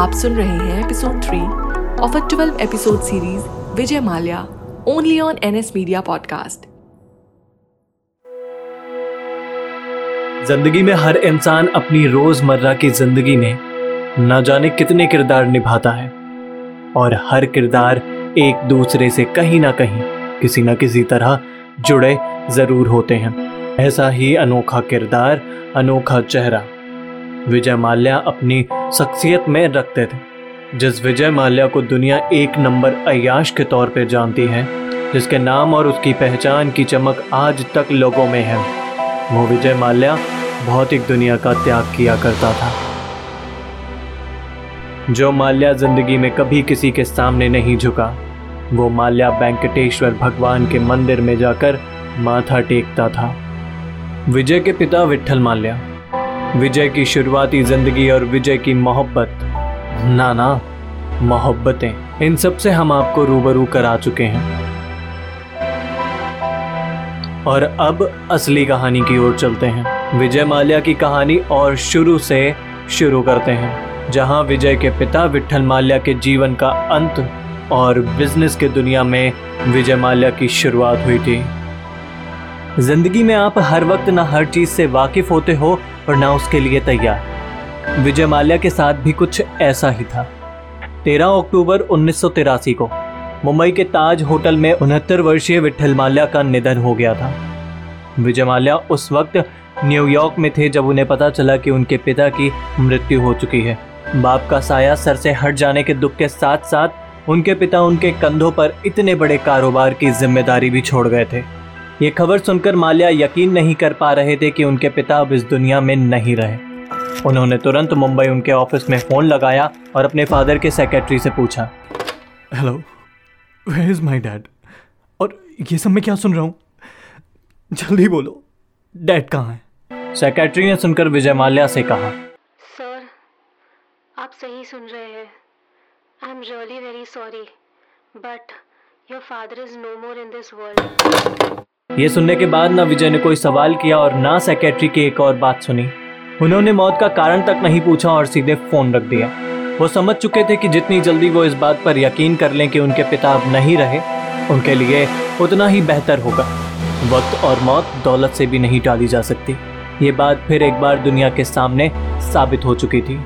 आप सुन रहे हैं episode three of a twelve episode series Vijay Mallya only on N S media podcast ज़िंदगी में हर इंसान अपनी रोज़मर्रा की ज़िंदगी में न जाने कितने किरदार निभाता है और हर किरदार एक दूसरे से कहीं ना कहीं किसी ना किसी तरह जुड़े ज़रूर होते हैं। ऐसा ही अनोखा किरदार, अनोखा चेहरा विजय माल्या अपनी शख्सियत में रखते थे, जिस विजय माल्या को दुनिया एक नंबर अयाश के तौर पर जानती है, जिसके नाम और उसकी पहचान की चमक आज तक लोगों में है। वो विजय माल्या भौतिक दुनिया का त्याग किया करता था। जो माल्या ज़िंदगी में कभी किसी के सामने नहीं झुका, वो माल्या वेंकटेश्वर भगवान के मंदिर में जाकर माथा टेकता था। विजय के पिता विठल माल्या विजय की शुरुआती ज़िंदगी और विजय की मोहब्बत। ना ना, मोहब्बतें, इन सबसे हम आपको रूबरू करा चुके हैं। और अब असली कहानी की ओर चलते हैं। विजय माल्या की कहानी और शुरू से शुरू करते हैं, जहाँ विजय के पिता विठल माल्या के जीवन का अंत और बिज़नेस के दुनिया में विजय माल्या की शुरुआत हुई थी। ज़िंदगी में आप हर वक्त ना हर चीज़ से वाकिफ होते हो और ना उसके लिए तैयार। विजय माल्या के साथ भी कुछ ऐसा ही था। तेरह अक्टूबर उन्नीस सौ तिरासी को मुंबई के ताज होटल में उनहत्तर वर्षीय विठल माल्या का निधन हो गया था। विजय माल्या उस वक्त न्यूयॉर्क में थे जब उन्हें पता चला कि उनके पिता की मृत्यु हो चुकी है। बाप का साया सर से हट जाने के दुख के साथ साथ उनके पिता उनके कंधों पर इतने बड़े कारोबार की ज़िम्मेदारी भी छोड़ गए थे। ये खबर सुनकर माल्या यकीन नहीं कर पा रहे थे कि उनके पिता अब इस दुनिया में नहीं रहे। उन्होंने तुरंत मुंबई उनके ऑफ़िस में फ़ोन लगाया और अपने फादर के सेक्रेटरी से पूछा। Hello where is my dad और ये सब मैं क्या सुन रहा हूँ? जल्दी बोलो डैड कहाँ है? सेक्रेटरी ने सुनकर विजय माल्या से कहा। सर आप सही सुन रहे हैं। I am really very sorry but your father is no more in this world ये सुनने के बाद ना विजय ने कोई सवाल किया और ना सेक्रेटरी की एक और बात सुनी। उन्होंने मौत का कारण तक नहीं पूछा और सीधे फ़ोन रख दिया। वो समझ चुके थे कि जितनी जल्दी वो इस बात पर यकीन कर लें कि उनके पिता अब नहीं रहे, उनके लिए उतना ही बेहतर होगा। वक्त और मौत दौलत से भी नहीं टाली जा सकती। ये बात फिर एक बार दुनिया के सामने साबित हो चुकी थी।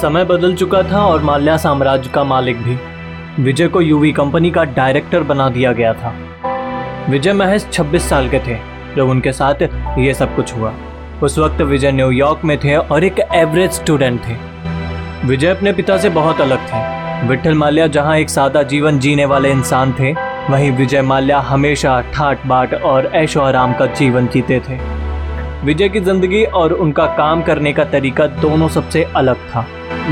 समय बदल चुका था और माल्या साम्राज्य का मालिक भी। विजय को यूवी कंपनी का डायरेक्टर बना दिया गया था। विजय महज 26 साल के थे जब उनके साथ ये सब कुछ हुआ। उस वक्त विजय न्यूयॉर्क में थे और एक एवरेज स्टूडेंट थे। विजय अपने पिता से बहुत अलग थे। विठल माल्या जहाँ एक सादा जीवन जीने वाले इंसान थे, वहीं विजय माल्या हमेशा ठाट बाट और ऐशो आराम का जीवन जीते थे। विजय की ज़िंदगी और उनका काम करने का तरीका दोनों सबसे अलग था।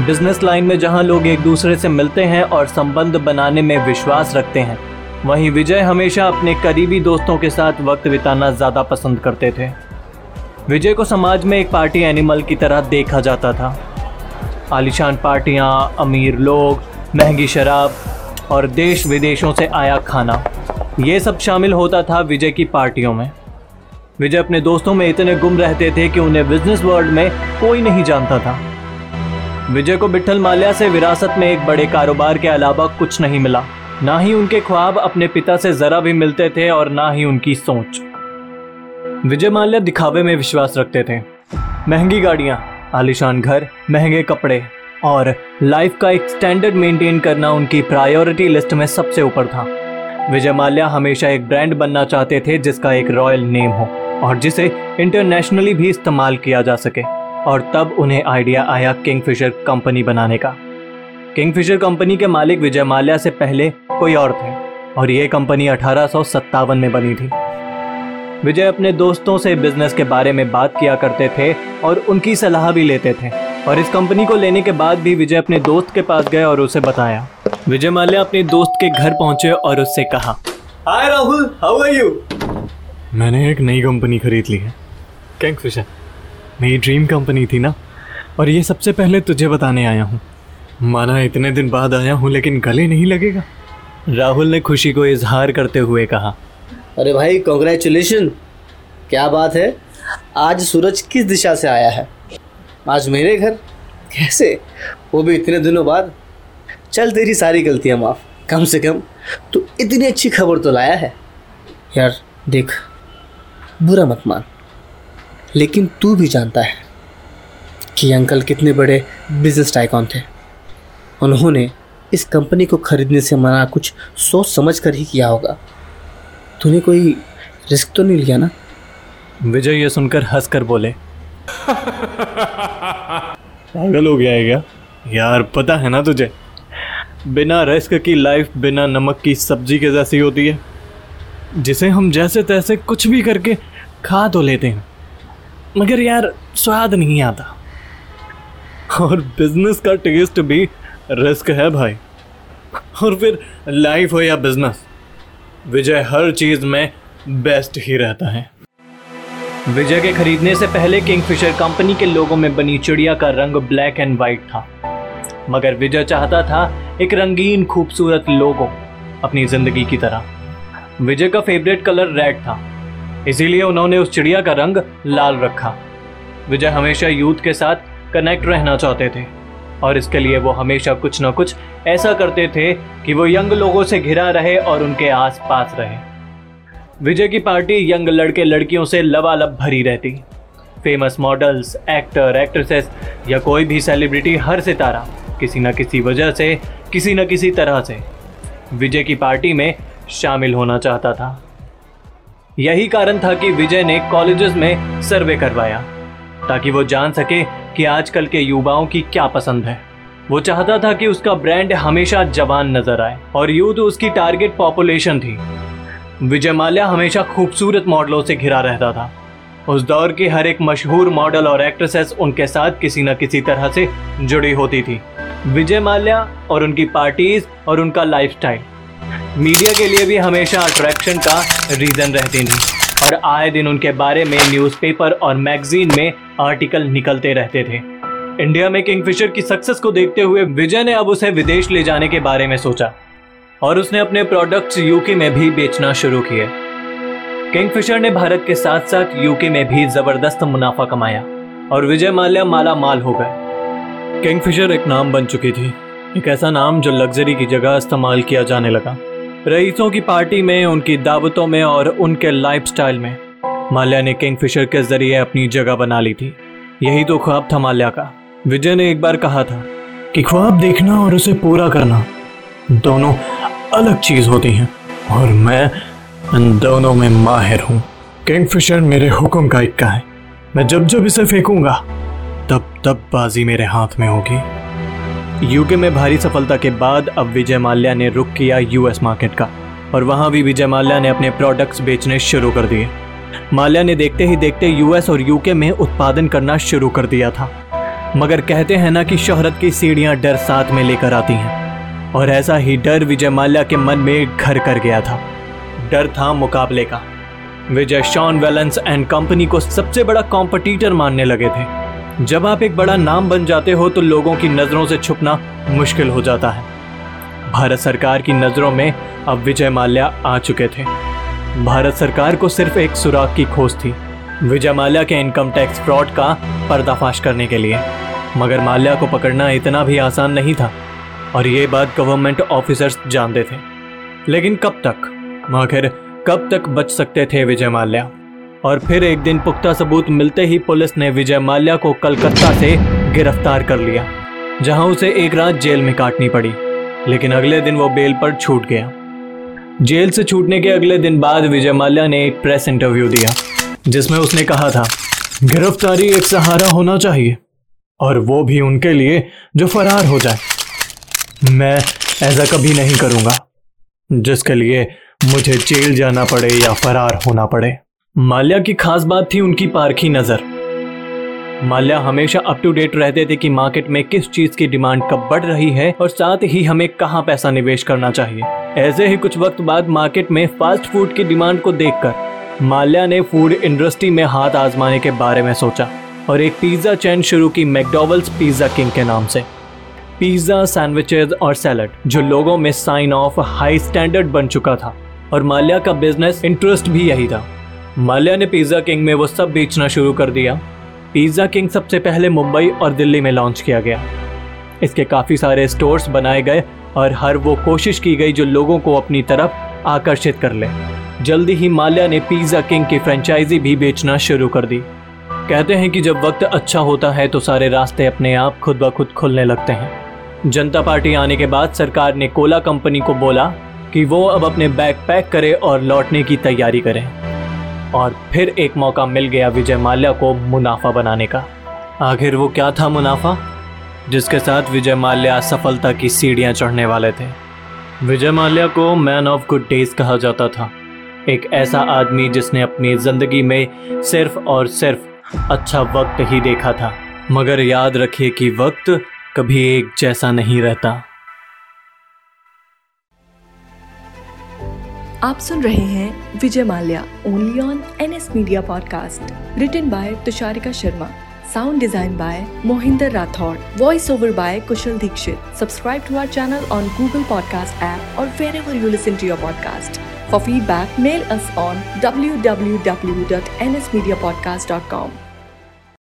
बिज़नेस लाइन में जहाँ लोग एक दूसरे से मिलते हैं और संबंध बनाने में विश्वास रखते हैं वहीं विजय हमेशा अपने करीबी दोस्तों के साथ वक्त बिताना ज़्यादा पसंद करते थे। विजय को समाज में एक पार्टी एनिमल की तरह देखा जाता था। आलिशान पार्टियाँ, अमीर लोग, महँगी शराब और देश विदेशों से आया खाना, ये सब शामिल होता था विजय की पार्टियों में। विजय अपने दोस्तों में इतने गुम रहते थे कि उन्हें बिज़नेस वर्ल्ड में कोई नहीं जानता था। विजय को बिठल माल्या से विरासत में एक बड़े कारोबार के अलावा कुछ नहीं मिला। ना ही उनके ख्वाब अपने पिता से जरा भी मिलते थे और ना ही उनकी सोच। विजय माल्या दिखावे में विश्वास रखते थे। महँगी गाड़ियाँ, आलिशान घर, महँगे कपड़े और लाइफ का एक स्टैंडर्ड मेंटेन करना उनकी प्रायोरिटी लिस्ट में सबसे ऊपर था। विजय माल्या हमेशा एक ब्रांड बनना चाहते थे जिसका एक रॉयल नेम हो और जिसे इंटरनेशनली भी इस्तेमाल किया जा सके और तब उन्हें आइडिया आया किंगफिशर कंपनी बनाने का। किंगफिशर कंपनी के मालिक विजय माल्या से पहले कोई और थे और ये कंपनी अठारह सौ सत्तावन में बनी थी। विजय अपने दोस्तों से बिज़नेस के बारे में बात किया करते थे और उनकी सलाह भी लेते थे और इस कंपनी को लेने के बाद भी विजय अपने दोस्त के पास गए और उसे बताया। विजय माल्या अपने दोस्त के घर पहुँचे और उससे कहा hi Rahul how are you मैंने एक नई कंपनी खरीद ली है किंगफिशर मेरी ड्रीम कंपनी थी ना और ये सबसे पहले तुझे बताने आया हूँ। माना इतने दिन बाद आया हूँ, लेकिन गले नहीं लगेगा। राहुल ने खुशी को इजहार करते हुए कहा, अरे भाई कॉन्ग्रेचुलेशन क्या बात है? आज सूरज किस दिशा से आया है? आज मेरे घर? कैसे? वो भी इतने दिनों बाद। चल, तेरी सारी गलतियाँ माफ़। कम से कम तू इतनी अच्छी खबर तो लाया है। यार, देख, बुरा मत मान। लेकिन तू भी जानता है कि अंकल कितने बड़े बिज़नेस टाइकॉन थे। उन्होंने इस कंपनी को खरीदने से मना कुछ सोच समझ कर ही किया होगा। तूने कोई रिस्क तो नहीं लिया ना? विजय, ये सुनकर हंस कर बोले, पागल हो गया है क्या? यार, पता है ना तुझे? बिना रिस्क की लाइफ बिना नमक की सब्ज़ी के जैसी होती है। जिसे हम जैसे तैसे कुछ भी करके खा तो लेते हैं। मगर यार, स्वाद नहीं आता। और बिज़नेस का टेस्ट भी रिस्क है भाई। और फिर लाइफ हो या बिज़नेस विजय हर चीज़ में बेस्ट ही रहता है। विजय के खरीदने से पहले किंगफिशर कंपनी के लोगों में बनी चिड़िया का रंग ब्लैक एंड व्हाइट था। मगर विजय चाहता था एक रंगीन, खूबसूरत लोगो अपनी ज़िंदगी की तरह। विजय का फेवरेट कलर रेड था, इसीलिए उन्होंने उस चिड़िया का रंग लाल रखा। विजय हमेशा यूथ के साथ कनेक्ट रहना चाहते थे। और इसके लिए वो हमेशा कुछ ना कुछ ऐसा करते थे कि वो यंग लोगों से घिरा रहे और उनके आस पास रहे। विजय की पार्टी यंग लड़के लड़कियों से लबालब भरी रहती। फ़ेमस मॉडल्स एक्टर एक्ट्रेसेस या कोई भी सेलिब्रिटी हर सितारा, किसी न किसी वजह से, किसी न किसी तरह से। विजय की पार्टी में शामिल होना चाहता था। यही कारण था कि विजय ने कॉलेजेस में सर्वे करवाया। ताकि वो जान सके कि आजकल के युवाओं की क्या पसंद है। वो चाहता था कि उसका ब्रांड हमेशा जवान नज़र आए और यूथ उसकी टारगेट पॉपुलेशन थी। विजय माल्या हमेशा खूबसूरत मॉडलों से घिरा रहता था। उस दौर की हर एक मशहूर मॉडल और एक्ट्रेसेस उनके साथ किसी न किसी तरह से जुड़ी होती थी। विजय माल्या और उनकी पार्टीज़ और उनका लाइफस्टाइल मीडिया के लिए भी हमेशा अट्रैक्शन का रीजन रहती थी। और आए दिन उनके बारे में न्यूज़पेपर और मैगजीन में आर्टिकल निकलते रहते थे। इंडिया में किंगफिशर की सक्सेस को देखते हुए विजय ने अब उसे विदेश ले जाने के बारे में सोचा और उसने अपने प्रोडक्ट्स यूके में भी बेचना शुरू किए। किंगफिशर ने भारत के साथ साथ यूके में भी ज़बरदस्त मुनाफा कमाया और विजय माल्या माला माल हो गए। किंगफिशर एक नाम बन चुकी थी। एक ऐसा नाम जो लग्जरी की जगह इस्तेमाल किया जाने लगा। रईसों की पार्टी में, उनकी दावतों में और उनके लाइफस्टाइल में। माल्या ने किंगफिशर के ज़रिए अपनी जगह बना ली थी। यही तो ख्वाब था माल्या का। विजय ने एक बार कहा था कि ख्वाब देखना और उसे पूरा करना दोनों अलग चीज़ होती हैं और मैं इन दोनों में माहिर हूँ। किंगफिशर मेरे हुक्म का इक्का है। मैं जब जब इसे फेंकूँगा, तब तब बाजी मेरे हाथ में होगी। यूके में भारी सफलता के बाद अब विजय माल्या ने रुख किया यूएस मार्केट का, और वहाँ भी विजय माल्या ने अपने प्रोडक्ट्स बेचने शुरू कर दिए। माल्या ने देखते ही देखते यूएस और यूके में उत्पादन करना शुरू कर दिया था। मगर कहते हैं ना कि शोहरत की सीढ़ियाँ डर साथ में लेकर आती हैं, और ऐसा ही डर विजय माल्या के मन में घर कर गया था। डर था मुकाबले का। Vijay, Shaw Wallace and company को सबसे बड़ा कॉम्पिटिटर मानने लगे थे। जब आप एक बड़ा नाम बन जाते हो तो लोगों की नज़रों से छुपना मुश्किल हो जाता है। भारत सरकार की नज़रों में अब विजय माल्या आ चुके थे। भारत सरकार को सिर्फ़ एक सुराग की खोज थी, विजय माल्या के इनकम टैक्स फ्रॉड का पर्दाफाश करने के लिए। मगर माल्या को पकड़ना इतना भी आसान नहीं था, और ये बात गवर्नमेंट ऑफिसर्स जानते थे। लेकिन कब तक, आखिर कब तक बच सकते थे विजय माल्या? और फिर एक दिन पुख्ता सबूत मिलते ही पुलिस ने विजय माल्या को कलकत्ता से गिरफ़्तार कर लिया, जहाँ उसे एक रात जेल में काटनी पड़ी, लेकिन अगले दिन वो बेल पर छूट गया। जेल से छूटने के अगले दिन बाद विजय माल्या ने एक प्रेस इंटरव्यू दिया, जिसमें उसने कहा था, गिरफ्तारी एक सहारा होना चाहिए, और वो भी उनके लिए जो फरार हो जाए। मैं ऐसा कभी नहीं करूँगा, जिसके लिए मुझे जेल जाना पड़े या फरार होना पड़े। माल्या की खास बात थी उनकी पारखी नज़र। माल्या हमेशा अप टू डेट रहते थे कि मार्केट में किस चीज़ की डिमांड कब बढ़ रही है और साथ ही हमें कहाँ पैसा निवेश करना चाहिए। ऐसे ही कुछ वक्त बाद मार्केट में फास्ट फ़ूड की डिमांड को देखकर, माल्या ने फ़ूड इंडस्ट्री में हाथ आजमाने के बारे में सोचा और एक पिज्जा चैन शुरू की मैकडोवल्स पिज्जा किंग के नाम से। पिज्जा सैंडविचेज और सैलड जो लोगों में साइन ऑफ़ हाई स्टैंडर्ड बन चुका था और माल्या का बिज़नेस इंटरेस्ट भी यही था। माल्या ने पिज्जा किंग में वो सब बेचना शुरू कर दिया। पिज़्ज़ा किंग सबसे पहले मुंबई और दिल्ली में लॉन्च किया गया। इसके काफ़ी सारे स्टोर्स बनाए गए और हर वो कोशिश की गई जो लोगों को अपनी तरफ़ आकर्षित कर ले। जल्दी ही माल्या ने पिज़्ज़ा किंग की फ्रेंचाइजी भी बेचना शुरू कर दी। कहते हैं कि जब वक्त अच्छा होता है तो सारे रास्ते अपने आप खुद ब खुद खुलने लगते हैं। जनता पार्टी आने के बाद सरकार ने कोला कंपनी को बोला कि वो अब अपने बैग पैक करे और लौटने की तैयारी करें। और फिर एक मौका मिल गया विजय माल्या को मुनाफा बनाने का। आखिर वो क्या था मुनाफा? जिसके साथ विजय माल्या सफलता की सीढ़ियाँ चढ़ने वाले थे। विजय माल्या को मैन ऑफ़ गुड डेज़ कहा जाता था। एक ऐसा आदमी जिसने अपनी ज़िंदगी में सिर्फ़ और सिर्फ़ अच्छा वक्त ही देखा था। मगर याद रखिए कि वक्त कभी एक जैसा नहीं रहता। आप सुन रहे हैं Vijay Mallya only on N S media podcast written by Tusharika Sharma. Sound design by Mohinder Rathore voice over by Kushal Dikshit. Subscribe to our channel on Google podcast app और wherever you listen to your podcast for feedback mail us on W W W dot N S media podcast dot com